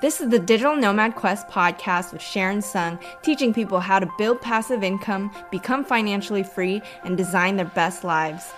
This is the Digital Nomad Quest podcast with Sharon Sung, teaching people how to build passive income, become financially free, and design their best lives.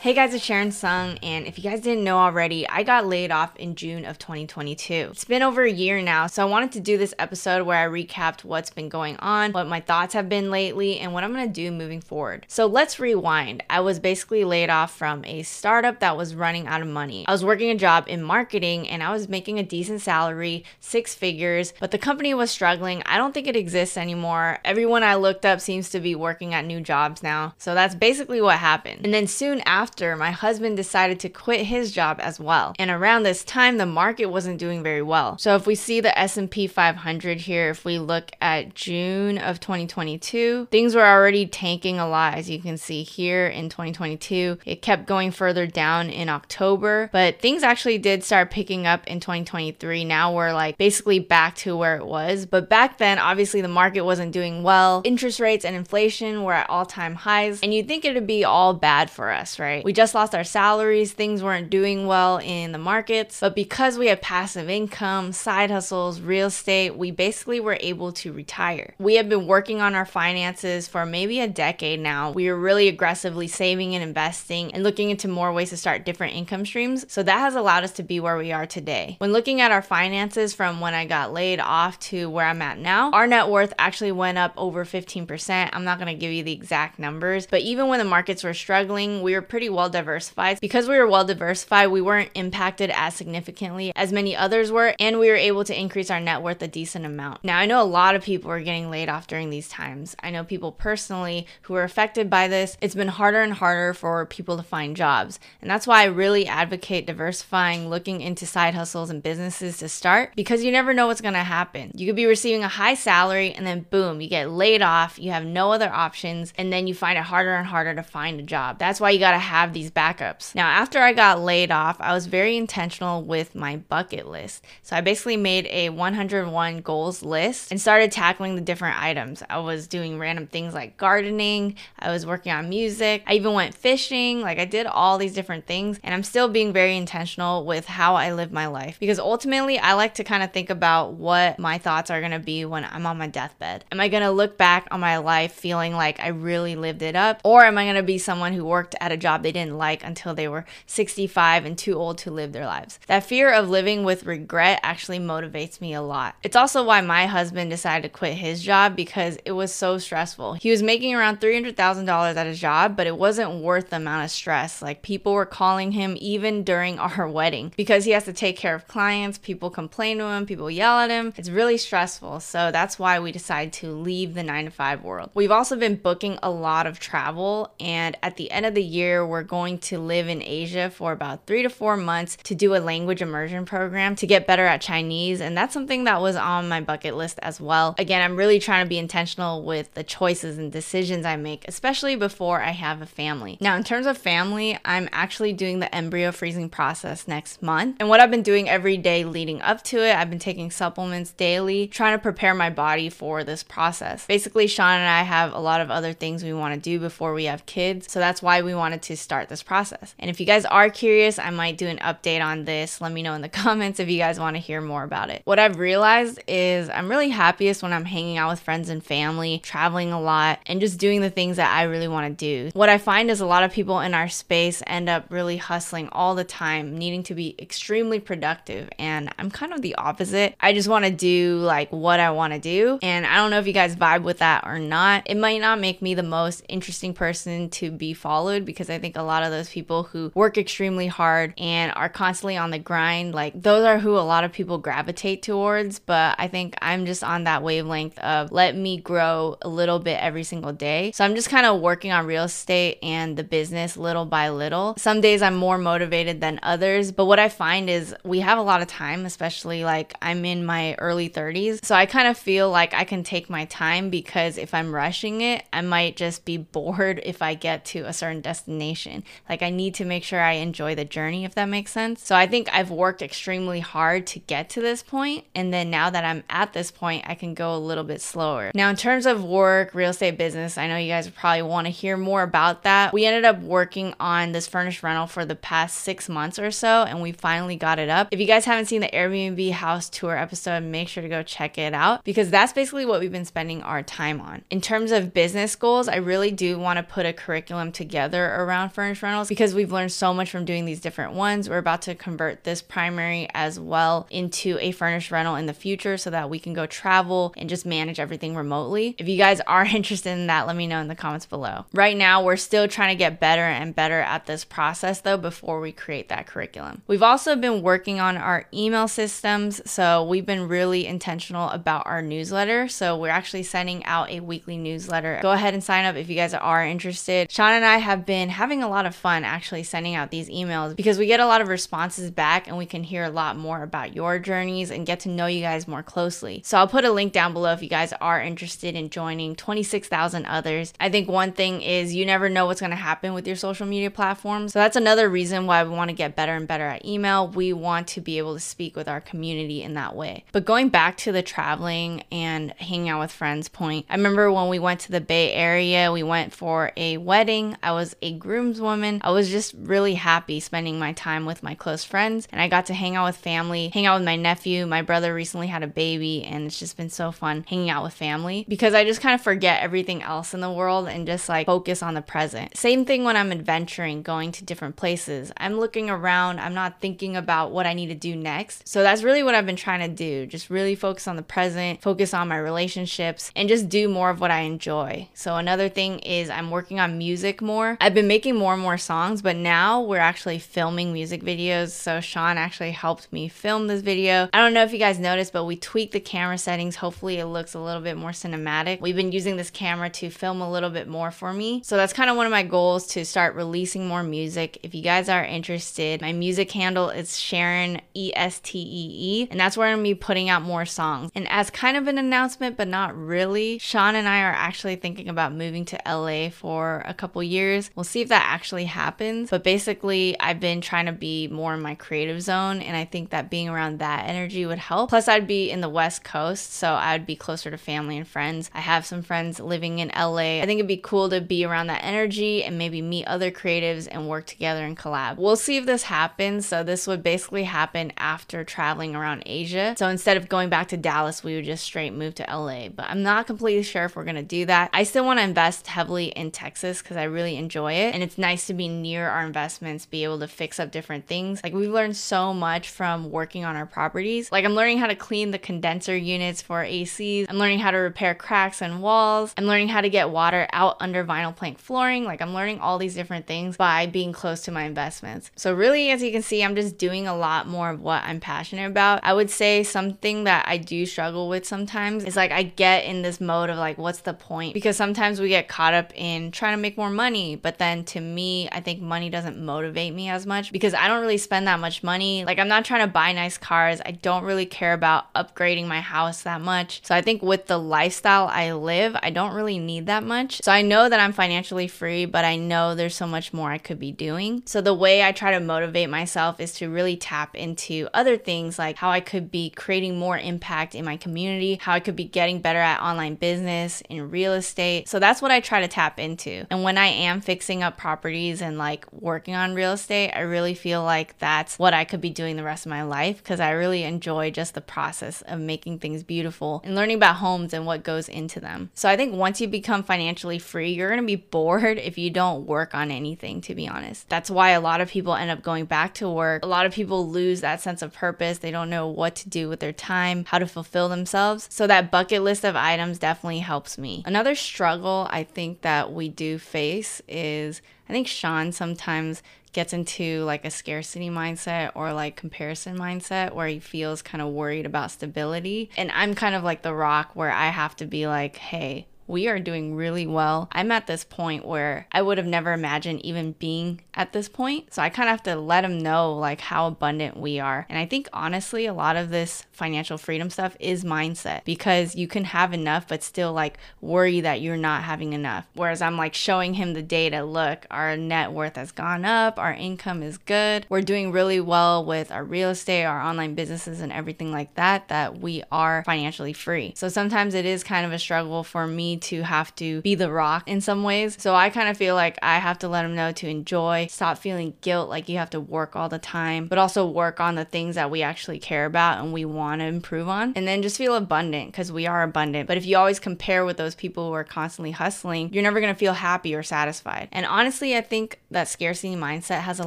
Hey guys, it's Sharon Sung, and if you guys didn't know already, I got laid off in June of 2022. It's been over a year now, so I wanted to do this episode where I recapped what's been going on, what my thoughts have been lately, and what I'm gonna do moving forward. So let's rewind. I was basically laid off from a startup that was running out of money. I was working a job in marketing and I was making a decent salary, six figures, but the company was struggling. I don't think it exists anymore. Everyone I looked up seems to be working at new jobs now. So that's basically what happened. And then soon after, after, my husband decided to quit his job as well. And around this time, the market wasn't doing very well. So if we see the S&P 500 here, if we look at June of 2022, things were already tanking a lot as you can see here in 2022. It kept going further down in October, but things actually did start picking up in 2023. Now we're like basically back to where it was. But back then, obviously the market wasn't doing well. Interest rates and inflation were at all-time highs, and you'd think it'd be all bad for us, right? Right? We just lost our salaries, things weren't doing well in the markets, but because we had passive income, side hustles, real estate, we basically were able to retire. We have been working on our finances for maybe a decade now. We are really aggressively saving and investing and looking into more ways to start different income streams. So that has allowed us to be where we are today. When looking at our finances from when I got laid off to where I'm at now, our net worth actually went up over 15%. I'm not going to give you the exact numbers, but even when the markets were struggling, we were pretty pretty well diversified. Because we were well diversified, we weren't impacted as significantly as many others were, and we were able to increase our net worth a decent amount. Now, I know a lot of people are getting laid off during these times. I know people personally who are affected by this. It's been harder and harder for people to find jobs. And that's why I really advocate diversifying, looking into side hustles and businesses to start because you never know what's going to happen. You could be receiving a high salary and then boom, you get laid off, you have no other options, and then you find it harder and harder to find a job. That's why you got to have have these backups. Now, after I got laid off, I was very intentional with my bucket list. So I basically made a 101 goals list and started tackling the different items. I was doing random things like gardening, I was working on music, I even went fishing. Like I did all these different things, and I'm still being very intentional with how I live my life because ultimately I like to kind of think about what my thoughts are going to be when I'm on my deathbed. Am I going to look back on my life feeling like I really lived it up, or am I going to be someone who worked at a job they didn't like until they were 65 and too old to live their lives. That fear of living with regret actually motivates me a lot. It's also why my husband decided to quit his job because it was so stressful. He was making around $300,000 at his job, but it wasn't worth the amount of stress. Like people were calling him even during our wedding because he has to take care of clients, people complain to him, people yell at him. It's really stressful. So that's why we decided to leave the 9 to 5 world. We've also been booking a lot of travel and at the end of the year we're we're going to live in Asia for about three to four months to do a language immersion program to get better at Chinese. And that's something that was on my bucket list as well. Again, I'm really trying to be intentional with the choices and decisions I make, especially before I have a family. Now, in terms of family, I'm actually doing the embryo freezing process next month. And what I've been doing every day leading up to it, I've been taking supplements daily, trying to prepare my body for this process. Basically, Sean and I have a lot of other things we want to do before we have kids. So that's why we wanted to start this process. And if you guys are curious, I might do an update on this. Let me know in the comments if you guys want to hear more about it. What I've realized is I'm really happiest when I'm hanging out with friends and family, traveling a lot, and just doing the things that I really want to do. What I find is a lot of people in our space end up really hustling all the time, needing to be extremely productive. And I'm kind of the opposite. I just want to do like what I want to do. And I don't know if you guys vibe with that or not. It might not make me the most interesting person to be followed because I think a lot of those people who work extremely hard and are constantly on the grind, like those are who a lot of people gravitate towards. But I think I'm just on that wavelength of let me grow a little bit every single day. So I'm just kind of working on real estate and the business little by little. Some days I'm more motivated than others, but what I find is we have a lot of time, especially like I'm in my early 30s. So I kind of feel like I can take my time because if I'm rushing it, I might just be bored if I get to a certain destination destination. Like I need to make sure I enjoy the journey, if that makes sense. So I think I've worked extremely hard to get to this point, and then now that I'm at this point, I can go a little bit slower. Now, in terms of work, real estate business, I know you guys probably want to hear more about that. We ended up working on this furnished rental for the past six months or so, and we finally got it up. If you guys haven't seen the Airbnb house tour episode, make sure to go check it out because that's basically what we've been spending our time on. In terms of business goals, I really do want to put a curriculum together around furnished rentals because we've learned so much from doing these different ones. We're about to convert this primary as well into a furnished rental in the future so that we can go travel and just manage everything remotely. If you guys are interested in that, let me know in the comments below. Right now, we're still trying to get better and better at this process though before we create that curriculum. We've also been working on our email systems, so we've been really intentional about our newsletter. So we're actually sending out a weekly newsletter. Go ahead and sign up if you guys are interested. Sean and I have been having a lot of fun actually sending out these emails because we get a lot of responses back and we can hear a lot more about your journeys and get to know you guys more closely. So I'll put a link down below if you guys are interested in joining 26,000 others. I think one thing is you never know what's going to happen with your social media platform. So that's another reason why we want to get better and better at email. We want to be able to speak with our community in that way. But going back to the traveling and hanging out with friends point, I remember when we went to the Bay Area, we went for a wedding. I was a groomswoman. I was just really happy spending my time with my close friends and I got to hang out with family, hang out with my nephew. My brother recently had a baby and it's just been so fun hanging out with family because I just kind of forget everything else in the world and just like focus on the present. Same thing when I'm adventuring, going to different places. I'm looking around, I'm not thinking about what I need to do next. So that's really what I've been trying to do. Just really focus on the present, focus on my relationships, and just do more of what I enjoy. So another thing is I'm working on music more. I've been making more and more songs, but now we're actually filming music videos. So Sean actually helped me film this video. I don't know if you guys noticed, but we tweaked the camera settings. Hopefully it looks a little bit more cinematic. We've been using this camera to film a little bit more for me. So that's kind of one of my goals to start releasing more music. If you guys are interested, my music handle is Sharon E S T E E, and that's where I'm gonna be putting out more songs. And as kind of an announcement, but not really, Sean and I are actually thinking about moving to LA for a couple years. We'll see if that actually happens. But basically, I've been trying to be more in my creative zone, and I think that being around that energy would help. Plus, I'd be in the West Coast, so I'd be closer to family and friends. I have some friends living in LA. I think it'd be cool to be around that energy and maybe meet other creatives and work together and collab. We'll see if this happens. So, this would basically happen after traveling around Asia. So, instead of going back to Dallas, we would just straight move to LA. But I'm not completely sure if we're gonna do that. I still wanna invest heavily in Texas because I really enjoy it. And it's nice to be near our investments, be able to fix up different things. Like, we've learned so much from working on our properties. Like, I'm learning how to clean the condenser units for ACs, I'm learning how to repair cracks and walls, I'm learning how to get water out under vinyl plank flooring. Like, I'm learning all these different things by being close to my investments. So, really, as you can see, I'm just doing a lot more of what I'm passionate about. I would say something that I do struggle with sometimes is like I get in this mode of like, what's the point? Because sometimes we get caught up in trying to make more money, but then to me, I think money doesn't motivate me as much because I don't really spend that much money. Like, I'm not trying to buy nice cars. I don't really care about upgrading my house that much. So, I think with the lifestyle I live, I don't really need that much. So, I know that I'm financially free, but I know there's so much more I could be doing. So, the way I try to motivate myself is to really tap into other things like how I could be creating more impact in my community, how I could be getting better at online business, in real estate. So, that's what I try to tap into. And when I am fixing up properties and like working on real estate, I really feel like that's what I could be doing the rest of my life because I really enjoy just the process of making things beautiful and learning about homes and what goes into them. So I think once you become financially free, you're going to be bored if you don't work on anything, to be honest. That's why a lot of people end up going back to work. A lot of people lose that sense of purpose. They don't know what to do with their time, how to fulfill themselves. So that bucket list of items definitely helps me. Another struggle I think that we do face is I think Sean sometimes gets into like a scarcity mindset or like comparison mindset where he feels kind of worried about stability. And I'm kind of like the rock where I have to be like, hey, we are doing really well. I'm at this point where I would have never imagined even being at this point. So I kind of have to let him know like how abundant we are. And I think honestly, a lot of this financial freedom stuff is mindset because you can have enough, but still like worry that you're not having enough. Whereas I'm like showing him the data look, our net worth has gone up, our income is good, we're doing really well with our real estate, our online businesses, and everything like that, that we are financially free. So sometimes it is kind of a struggle for me to have to be the rock in some ways. So I kind of feel like I have to let him know to enjoy, stop feeling guilt like you have to work all the time, but also work on the things that we actually care about and we want to improve on. And then just feel abundant because we are abundant. But if you always compare with those people who are constantly hustling, you're never going to feel happy or satisfied. And honestly, I think that scarcity mindset has a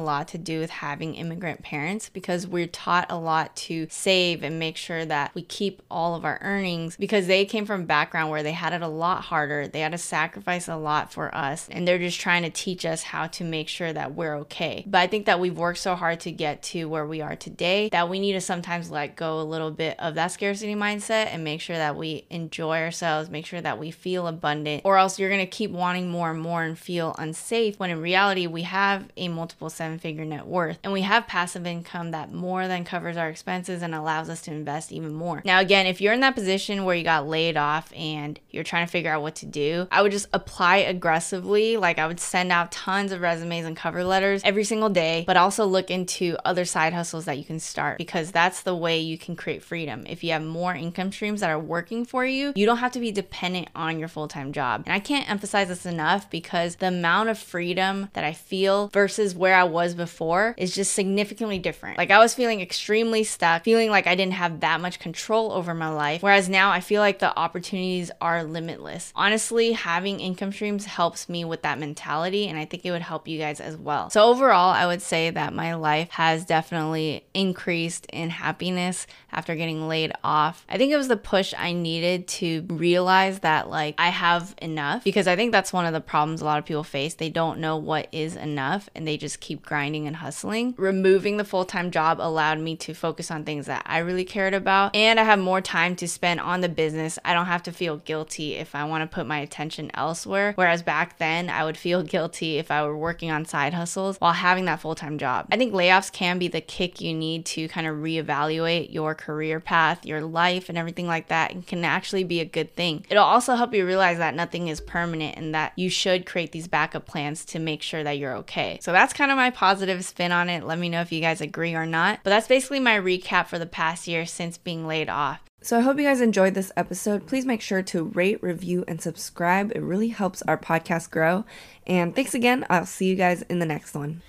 lot to do with having immigrant parents because we're taught a lot to save and make sure that we keep all of our earnings because they came from background where they had it a lot harder. They had to sacrifice a lot for us and they're just trying to teach us how to make sure that we're okay. But I think that we've worked so hard to get to where we are today that we need to sometimes let go a little bit of that scarcity mindset and make sure that we enjoy ourselves, make sure that we feel abundant, or else you're going to keep wanting more and more and feel unsafe when in reality we have a multiple seven figure net worth and we have passive income that more than covers our expenses and allows us to invest even more. Now, again, if you're in that position where you got laid off and you're trying to figure out what to do, I would just apply aggressively. Like I would send out tons of resumes and cover letters every single day, but also look into other side hustles that you can start because that's the way you can create freedom. If you have more income streams that are working for you, you don't have to be dependent on your full time job. And I can't emphasize this enough because the amount of freedom that I feel versus where I was before is just significantly different. Like I was feeling extremely stuck, feeling like I didn't have that much control over my life, whereas now I feel like the opportunities are limitless. Honestly, having income streams helps me with that mentality, and I think it would help you guys as well. So, overall, I would say that my life has definitely increased in happiness after getting laid off. I think it was the push I needed to realize that, like, I have enough because I think that's one of the problems a lot of people face. They don't know what is enough and they just keep grinding and hustling. Removing the full time job allowed me to focus on things that I really cared about, and I have more time to spend on the business. I don't have to feel guilty if I want to put my attention elsewhere. Whereas back then, I would feel guilty if I were working on side hustles while having that full time job. I think layoffs can be the kick you need to kind of reevaluate your career path, your life, and everything like that, and can actually be a good thing. It'll also help you realize that nothing is permanent and that you should create these backup plans to make sure that you're okay. So that's kind of my positive spin on it. Let me know if you guys agree or not. But that's basically my recap for the past year since being laid off. So I hope you guys enjoyed this episode. Please make sure to rate, review, and subscribe. It really helps our podcast grow. And thanks again. I'll see you guys in the next one.